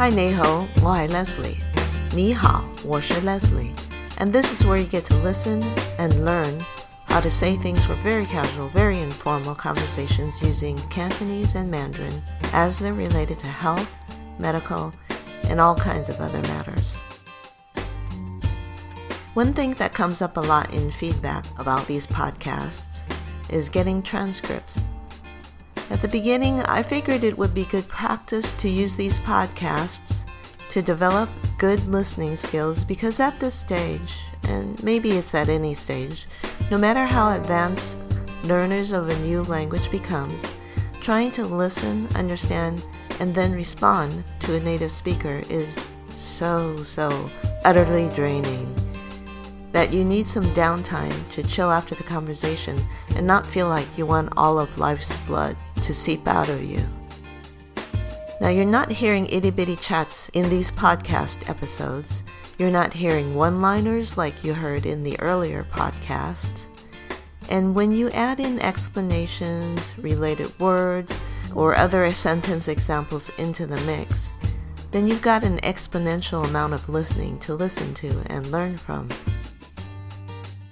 Hi, 你好，我系 Leslie。你好，我是 Leslie。And this is where you get to listen and learn how to say things for very casual, very informal conversations using Cantonese and Mandarin as they're related to health, medical, and all kinds of other matters. One thing that comes up a lot in feedback about these podcasts is getting transcripts. at the beginning, I figured it would be good practice to use these podcasts to develop good listening skills because at this stage, and maybe it's at any stage, no matter how advanced learners of a new language becomes, trying to listen, understand, and then respond to a native speaker is so, so utterly draining that you need some downtime to chill after the conversation and not feel like you want all of life's blood to seep out of you. Now, you're not hearing itty bitty chats in these podcast episodes. You're not hearing one liners like you heard in the earlier podcasts. And when you add in explanations, related words, or other sentence examples into the mix, then you've got an exponential amount of listening to listen to and learn from.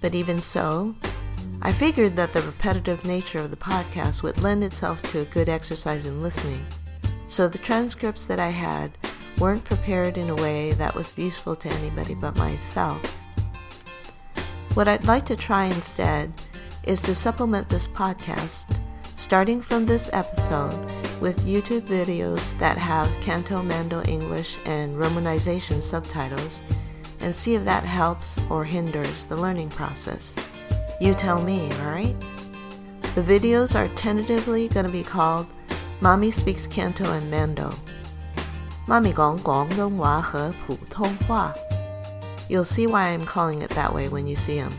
But even so, I figured that the repetitive nature of the podcast would lend itself to a good exercise in listening. So the transcripts that I had weren't prepared in a way that was useful to anybody but myself. What I'd like to try instead is to supplement this podcast, starting from this episode, with YouTube videos that have Canto Mando English and Romanization subtitles and see if that helps or hinders the learning process. You tell me, alright? The videos are tentatively going to be called Mommy Speaks Canto and Mando. Mommy Gong Gong Gong Wa He Pu Tong Hua. You'll see why I'm calling it that way when you see them.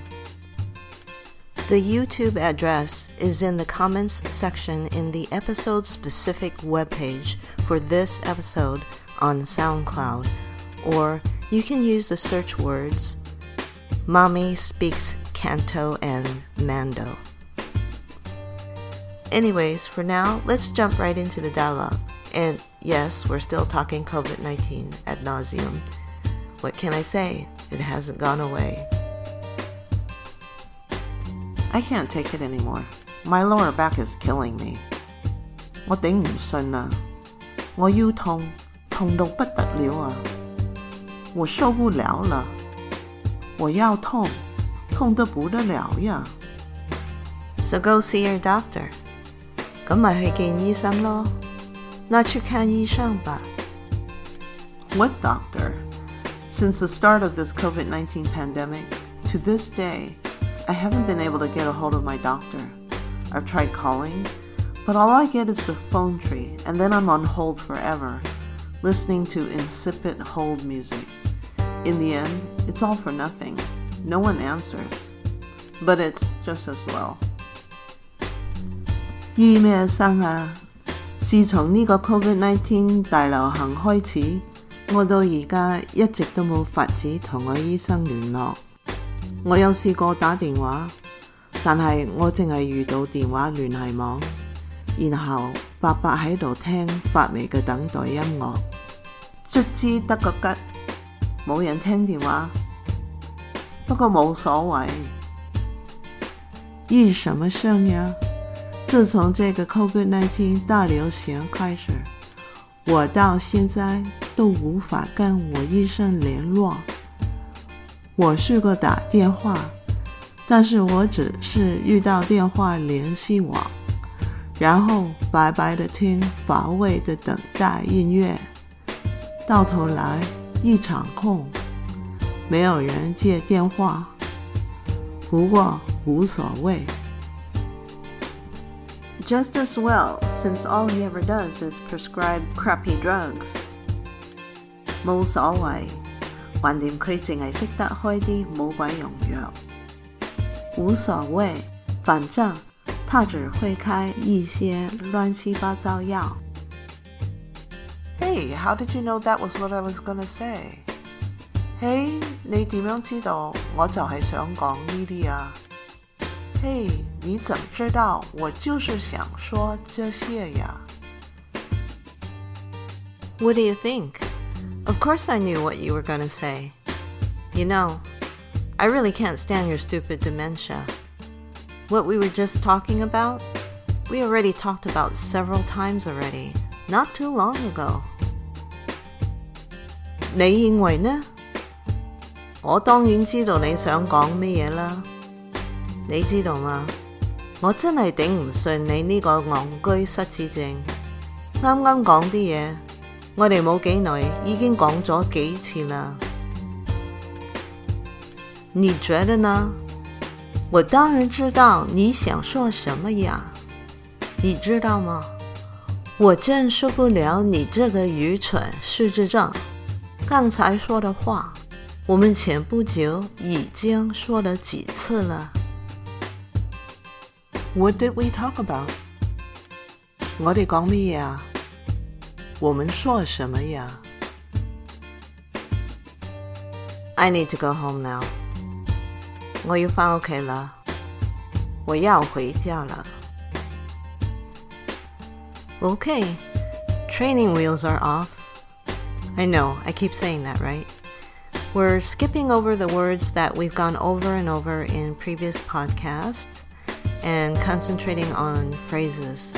The YouTube address is in the comments section in the episode specific webpage for this episode on SoundCloud, or you can use the search words Mommy Speaks Canto and Mando. Anyways, for now, let's jump right into the dialogue. And yes, we're still talking COVID 19 ad nauseum. What can I say? It hasn't gone away. I can't take it anymore. My lower back is killing me. 我顶唔顺啊！我腰痛，痛到不得了啊！我受不了了，我腰痛， 痛得不得了呀。So go see your doctor。咁咪去见医生咯。那去看医生吧。What doctor? Since the start of this COVID 19 pandemic, to this day, I haven't been able to get a hold of my doctor. I've tried calling, but all I get is the phone tree, and then I'm on hold forever, listening to insipid hold music. In the end, it's all for nothing. No one answers. But it's just as well. 醫咩生啊？自從呢個 Covid-19 大流行開始，我到而家一直都冇法子同我醫生聯絡。我有試過打電話，但係我淨係遇到電話聯繫網，然後白白喺度聽發微嘅等待音樂，卒之得個吉。冇人聽電話， 不过冇所謂。醫什么生呀？自从这个 COVID-19 大流行开始，我到现在都无法跟我医生联络。我试过打电话，但是我只是遇到電話聯繫網，然后白白的听乏味的等待音乐，到头来。一场空，没有人接电话。不过无所谓。Just as well, since all he ever does is prescribe crappy drugs。冇所谓，横掂佢净系识得开啲冇鬼用药。无所谓，反正他只会开一些乱七八糟药。Hey, how did you know that was what I was gonna say? Hey，你点样知道我就系想讲呢啲啊？Hey，你怎么知道我就是想说这些呀？What do you think? Of course, I knew what you were going to say. You know, I really can't stand your stupid dementia. What we were just talking about, we already talked about several times already, not too long ago. 你认为呢？ 我當然知道你想講乜嘢啦。你知道嗎？我真係頂唔順你呢個戇居失智症。啱啱講啲嘢，我哋冇幾耐已經講咗幾次啦。你覺得呢？我當然知道你想說什麼呀。你知道嗎？我真受不了你這個愚蠢失智症。剛才說的話， 我们前不久已经说了几次了。What did we talk about？我哋讲乜嘢啊？我们说什么呀？I need to go home now。我要返屋企啦，我要回家了。Okay, training wheels are off. I know, I keep saying that, right? We're skipping over the words that we've gone over and over in previous podcasts and concentrating on phrases.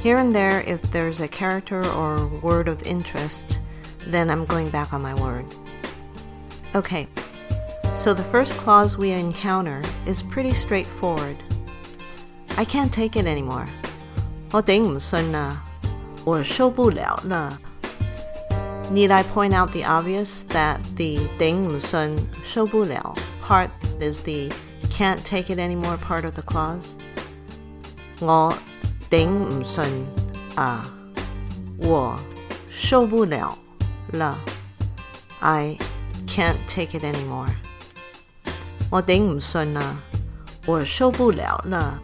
Here and there, if there's a character or word of interest, then I'm going back on my word. Okay, so the first clause we encounter is pretty straightforward. I can't take it anymore. 我顶唔顺啦，我受不了了。 Need I point out the obvious that the 顶唔顺受不了 part is the can't take it anymore part of the clause? 我顶唔顺啊，我受不了了。I can't take it anymore. 我顶唔顺啦，我受不了了。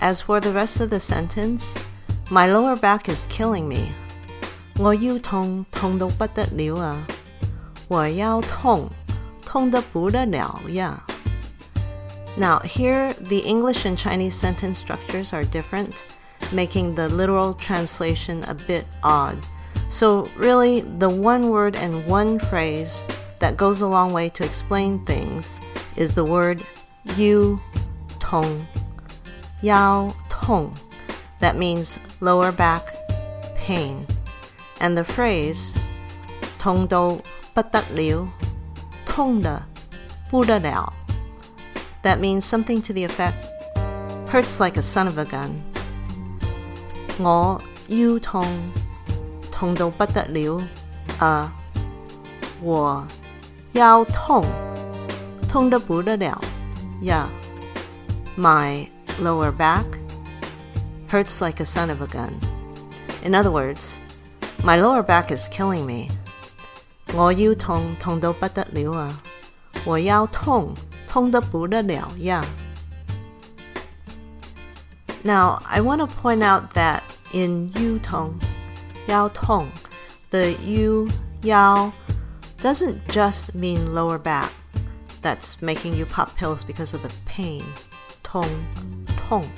As for the rest of the sentence, my lower back is killing me. 我腰痛痛到不得了啊！我腰痛痛得不得了呀。Now, here the English and Chinese sentence structures are different, making the literal translation a bit odd. So, really, the one word and one phrase that goes a long way to explain things is the word yu tong yao tong. That means lower back pain. And the phrase tong do liu, tong de liao. That means something to the effect hurts like a son of a gun. 我腰痛，痛到不得了啊！我腰痛，痛得不得了呀！My lower back, hurts like a son of a gun. In other words, my lower back is killing me. 我腰痛痛到不得了啊！我腰痛痛得不得了呀。Now, I want to point out that in yu tong, yao tong, the yu yao doesn't just mean lower back. That's making you pop pills because of the pain. Tong hong.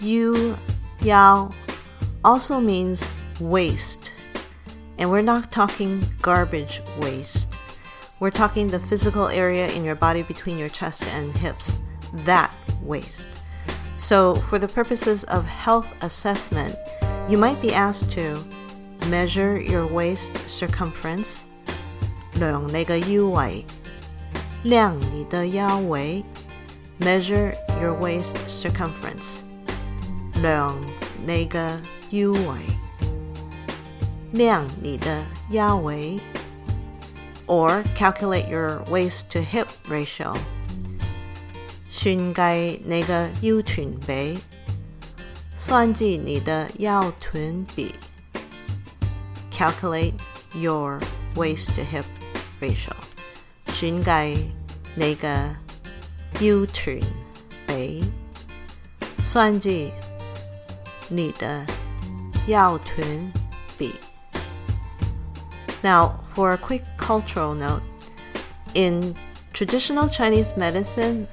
Yu yao also means waist. And we're not talking garbage waste. We're talking the physical area in your body between your chest and hips, that waist. So, for the purposes of health assessment, you might be asked to measure your waist circumference, Measure your waist circumference，量你嘅腰围。量你的腰围，or calculate your waist to hip ratio. 算计你嘅腰臀比，算计你的腰臀比。Calculate your waist to hip ratio. 算计你嘅 U turn 北，算计你的腰臀比。 now, for a quick cultural note, in traditional Chinese medicine,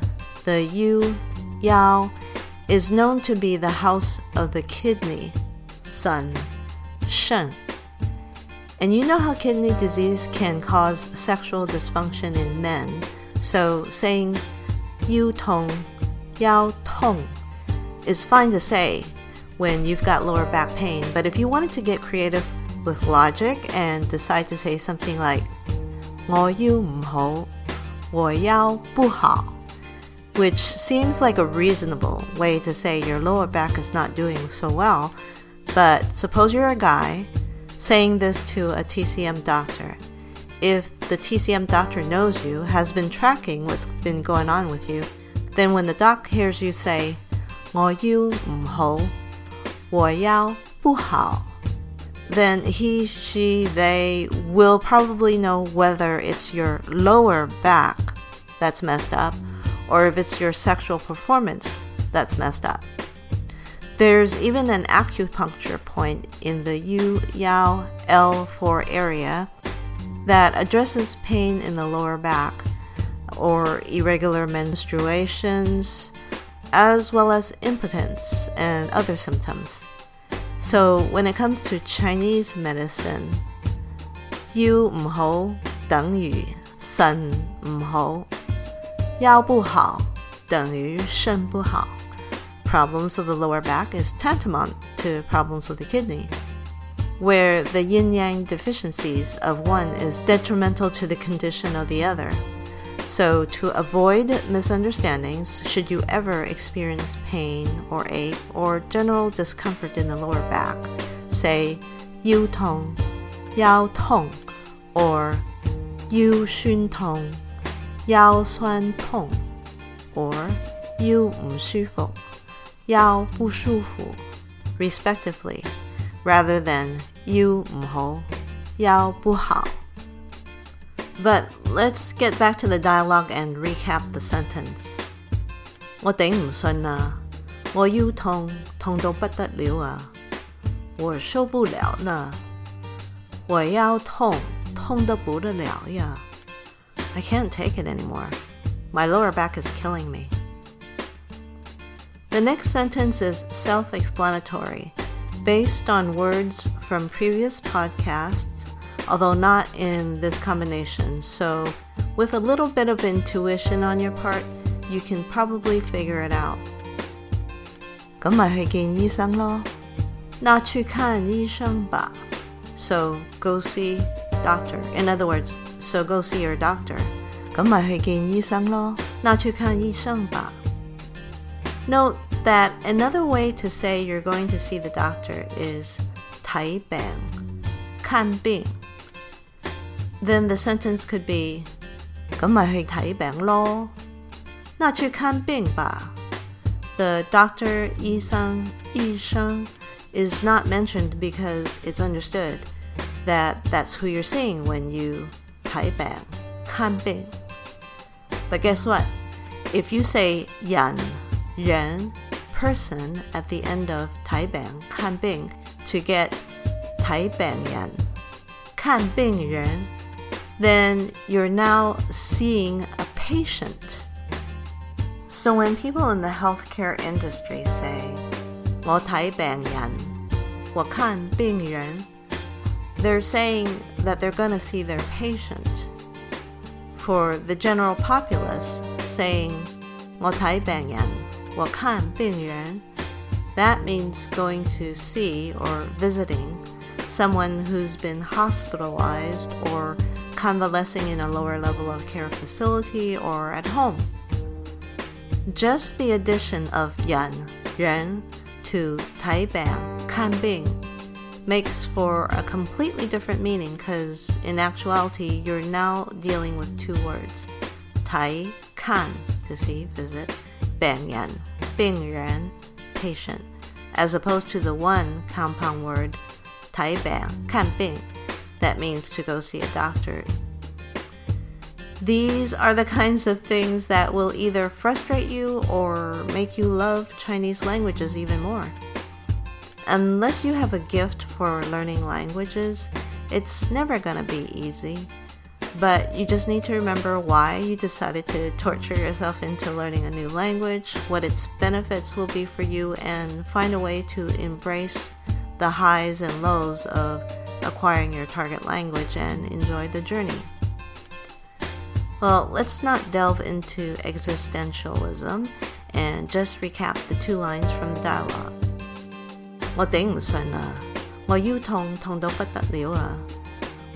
the Yu Yao is known to be the house of the kidney, Sun, Shen. And you know how kidney disease can cause sexual dysfunction in men, so saying Yu Tong, Yao Tong is fine to say when you've got lower back pain, but if you wanted to get creative, with logic and decide to say something like 我腰唔好,我腰不好, which seems like a reasonable way to say your lower back is not doing so well, but suppose you're a guy saying this to a TCM doctor. If the TCM doctor knows you, has been tracking what's been going on with you, then when the doc hears you say 我腰唔好,我腰不好, then he, she, they will probably know whether it's your lower back that's messed up or if it's your sexual performance that's messed up. There's even an acupuncture point in the Yu Yao L4 area that addresses pain in the lower back or irregular menstruations, as well as impotence and other symptoms. So when it comes to Chinese medicine, 腰唔好等于肾唔好，腰不好等于肾不好。Problems of the lower back is tantamount to problems with the kidney, where the yin yang deficiencies of one is detrimental to the condition of the other. So, to avoid misunderstandings, should you ever experience pain or ache or general discomfort in the lower back, say 腰痛,腰痛 or 腰酸痛,腰酸痛 or 腰唔舒服,腰不舒服 respectively, rather than 腰唔好,腰不好 but let's get back to the dialogue and recap the sentence. 我顶唔顺啊！我腰痛，痛到不得了啊！我受不了了！我腰痛，痛得不得了呀！I can't take it anymore. My lower back is killing me. The next sentence is self explanatory, based on words from previous podcasts although not in this combination. So, with a little bit of intuition on your part, you can probably figure it out. 咁咪去见医生咯，那去看医生吧。So go see doctor. In other words, so go see your doctor. 咁咪去见医生咯，那去看医生吧。Note that another way to say you're going to see the doctor is 睇病，看病。 then the sentence could be 咁咪去睇病咯，那去看病吧。The doctor 医生医生 is not mentioned because it's understood that that's who you're seeing when you 睇病看病。But guess what? If you say 人人 person at the end of 睇病看病 to get 睇病人看病人 then you're now seeing a patient. So when people in the healthcare industry say, 我睇病人,我看病人, they're saying that they're going to see their patient. For the general populace, saying 我睇病人,我看病人, that means going to see or visiting someone who's been hospitalized or convalescing in a lower level of care facility or at home. Just the addition of yan, ren, to taibang, kanbing, makes for a completely different meaning because in actuality you're now dealing with two words. Tai, kan, to see, visit, bang yan, bing ren, patient, as opposed to the one compound word, tai bang, kan bing, that means to go see a doctor. These are the kinds of things that will either frustrate you or make you love Chinese languages even more. Unless you have a gift for learning languages, it's never gonna be easy. But you just need to remember why you decided to torture yourself into learning a new language, what its benefits will be for you, and find a way to embrace the highs and lows of acquiring your target language and enjoy the journey. Well, let's not delve into existentialism and just recap the two lines from the dialogue. 我顶唔顺啦，我腰痛痛到不得了啊！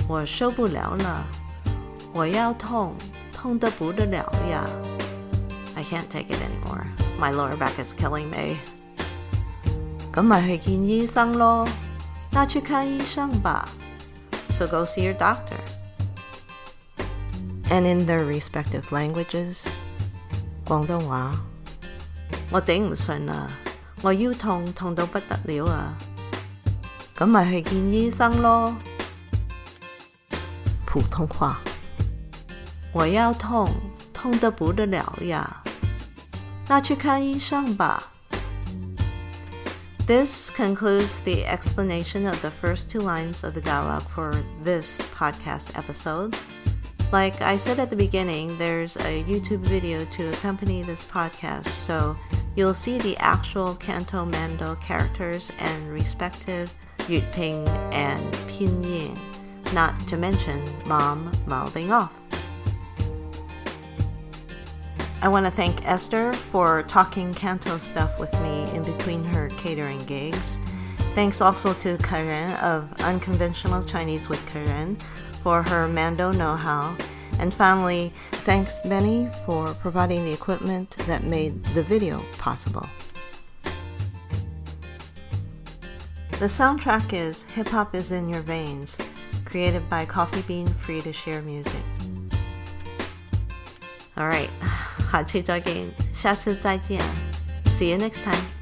我受不了了，我腰痛痛得不得了呀！I can't take it anymore. My lower back is killing me. 咁咪去見醫生咯，那去看醫生吧。So go see your doctor and in their respective languages. 廣東話，我頂唔順啦，我腰痛痛到不得了啊！咁咪去見醫生咯。普通話，我腰痛痛得不得了呀，那去看醫生吧。 This concludes the explanation of the first two lines of the dialogue for this podcast episode. Like I said at the beginning, there's a YouTube video to accompany this podcast, so you'll see the actual Canto Mando characters and respective Jyutping and Pinyin, not to mention mom mouthing off. I want to thank Esther for talking Canto stuff with me in between her catering gigs. Thanks also to Karen of Unconventional Chinese with Karen for her Mando know how. And finally, thanks Benny for providing the equipment that made the video possible. The soundtrack is Hip Hop is in Your Veins, created by Coffee Bean Free to Share Music. Alright,下期再见，下次再见. See you next time.